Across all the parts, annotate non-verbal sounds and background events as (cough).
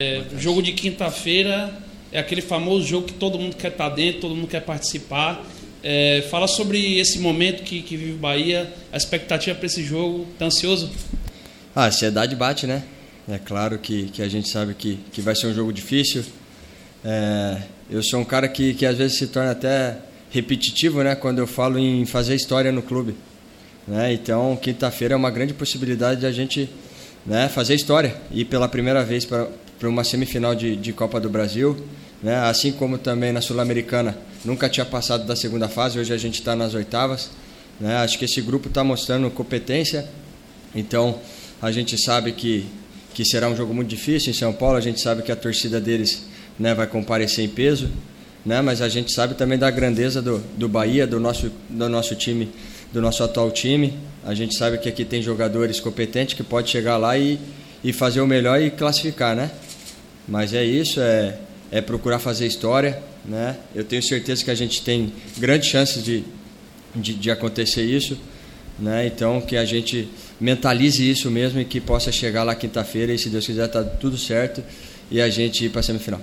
É, jogo de quinta-feira é aquele famoso jogo que todo mundo quer estar dentro, todo mundo quer participar. É, fala sobre esse momento que, que vive o Bahia, a expectativa para esse jogo. Tá ansioso? Ah, a ansiedade bate, né? É claro que, que a gente sabe que, que vai ser um jogo difícil. É, eu sou um cara que, que às vezes se torna até repetitivo, né? Quando eu falo em fazer história no clube. Né? Então, quinta-feira é uma grande possibilidade de a gente né, fazer história e pela primeira vez para uma semifinal de, de Copa do Brasil, né? assim como também na Sul-Americana nunca tinha passado da segunda fase, hoje a gente está nas oitavas. Né? Acho que esse grupo está mostrando competência, então a gente sabe que, que será um jogo muito difícil em São Paulo, a gente sabe que a torcida deles né, vai comparecer em peso, né? mas a gente sabe também da grandeza do, do Bahia, do nosso, do nosso time, do nosso atual time. A gente sabe que aqui tem jogadores competentes que pode chegar lá e, e fazer o melhor e classificar, né? Mas é isso, é, é procurar fazer história. Né? Eu tenho certeza que a gente tem grandes chances de, de, de acontecer isso. Né? Então, que a gente mentalize isso mesmo e que possa chegar lá quinta-feira e, se Deus quiser, tá tudo certo e a gente ir para a semifinal.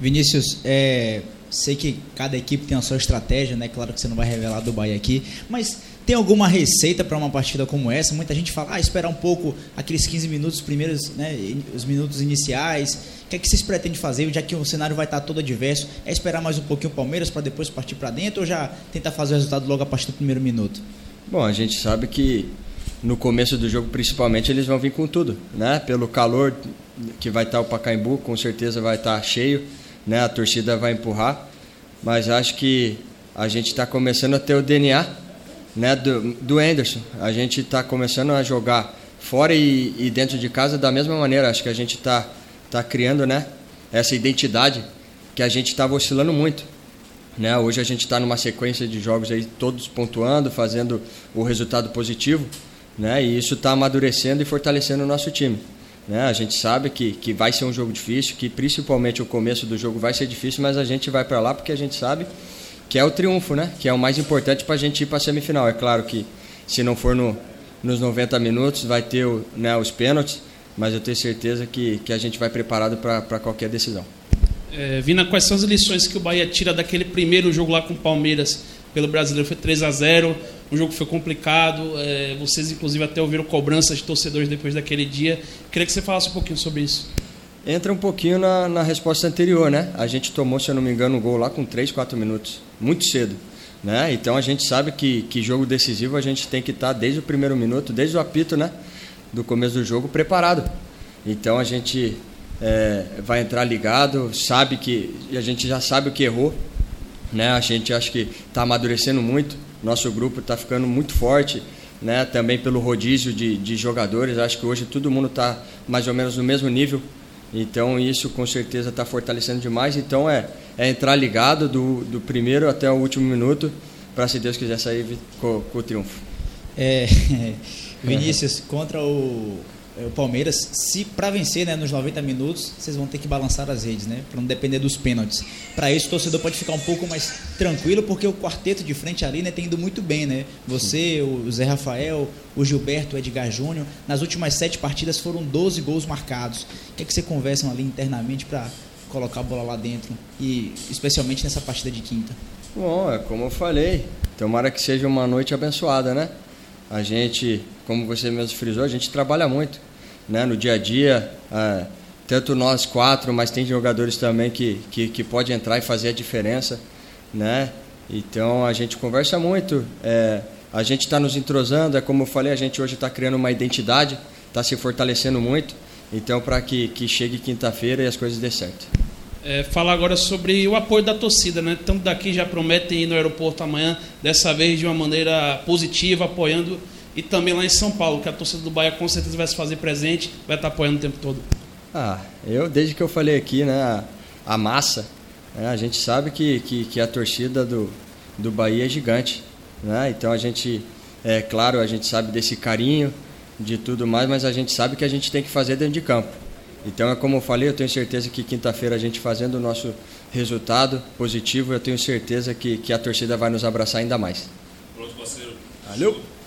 Vinícius, é, sei que cada equipe tem a sua estratégia, né? Claro que você não vai revelar do Bahia aqui, mas tem alguma receita para uma partida como essa? Muita gente fala, ah, esperar um pouco aqueles 15 minutos primeiros, né, os minutos iniciais. O que é que vocês pretendem fazer, já que o cenário vai estar todo adverso? É esperar mais um pouquinho o Palmeiras para depois partir para dentro ou já tentar fazer o resultado logo a partir do primeiro minuto? Bom, a gente sabe que no começo do jogo, principalmente, eles vão vir com tudo, né? Pelo calor que vai estar o Pacaembu, com certeza vai estar cheio, né? A torcida vai empurrar, mas acho que a gente está começando a ter o DNA né, do, do Anderson. A gente está começando a jogar fora e, e, dentro de casa da mesma maneira. Acho que a gente está tá criando né, essa identidade que a gente estava oscilando muito. Né? Hoje a gente está numa sequência de jogos aí todos pontuando, fazendo o resultado positivo, né? E isso está amadurecendo e fortalecendo o nosso time. Né? A gente sabe que, que vai ser um jogo difícil, que principalmente o começo do jogo vai ser difícil, mas a gente vai para lá porque a gente sabe que é o triunfo, né? Que é o mais importante para a gente ir para a semifinal. É claro que se não for no, nos 90 minutos, vai ter o, né, os pênaltis, mas eu tenho certeza que, que a gente vai preparado para qualquer decisão. É, Vina, quais são as lições que o Bahia tira daquele primeiro jogo lá com o Palmeiras pelo brasileiro? Foi 3 a 0 um jogo foi complicado. É, vocês, inclusive, até ouviram cobranças de torcedores depois daquele dia. Queria que você falasse um pouquinho sobre isso entra um pouquinho na, na resposta anterior, né? A gente tomou, se eu não me engano, um gol lá com 3, 4 minutos, muito cedo. Né? Então a gente sabe que, que jogo decisivo a gente tem que estar desde o primeiro minuto, desde o apito né? do começo do jogo, preparado. Então a gente é, vai entrar ligado, sabe que a gente já sabe o que errou, né? A gente acho que está amadurecendo muito, nosso grupo está ficando muito forte, né? Também pelo rodízio de, de jogadores, acho que hoje todo mundo está mais ou menos no mesmo nível. Então isso com certeza está fortalecendo demais. Então é, é entrar ligado do, do primeiro até o último minuto para se Deus quiser sair com, com o triunfo. É, (laughs) Vinícius, contra o o Palmeiras, se para vencer né, nos 90 minutos, vocês vão ter que balançar as redes, né? Para não depender dos pênaltis. Para isso, o torcedor pode ficar um pouco mais tranquilo, porque o quarteto de frente ali né, tem ido muito bem, né? Você, o Zé Rafael, o Gilberto, o Edgar Júnior. Nas últimas sete partidas foram 12 gols marcados. O que é que você conversam ali internamente para colocar a bola lá dentro? E especialmente nessa partida de quinta. Bom, é como eu falei. Tomara que seja uma noite abençoada, né? A gente, como você mesmo frisou, a gente trabalha muito né, no dia a dia. É, tanto nós quatro, mas tem jogadores também que, que, que pode entrar e fazer a diferença, né? Então a gente conversa muito, é, a gente está nos entrosando, é como eu falei, a gente hoje está criando uma identidade, está se fortalecendo muito, então para que, que chegue quinta-feira e as coisas dê certo. É, falar agora sobre o apoio da torcida, né? Tanto daqui já prometem ir no aeroporto amanhã, dessa vez de uma maneira positiva, apoiando e também lá em São Paulo, que a torcida do Bahia com certeza vai se fazer presente, vai estar apoiando o tempo todo. Ah, eu desde que eu falei aqui, né, a massa, né, a gente sabe que, que, que, a torcida do, do Bahia é gigante, né? Então a gente, é claro, a gente sabe desse carinho, de tudo mais, mas a gente sabe que a gente tem que fazer dentro de campo. Então é como eu falei, eu tenho certeza que quinta-feira a gente fazendo o nosso resultado positivo, eu tenho certeza que, que a torcida vai nos abraçar ainda mais. Pronto, parceiro. Valeu!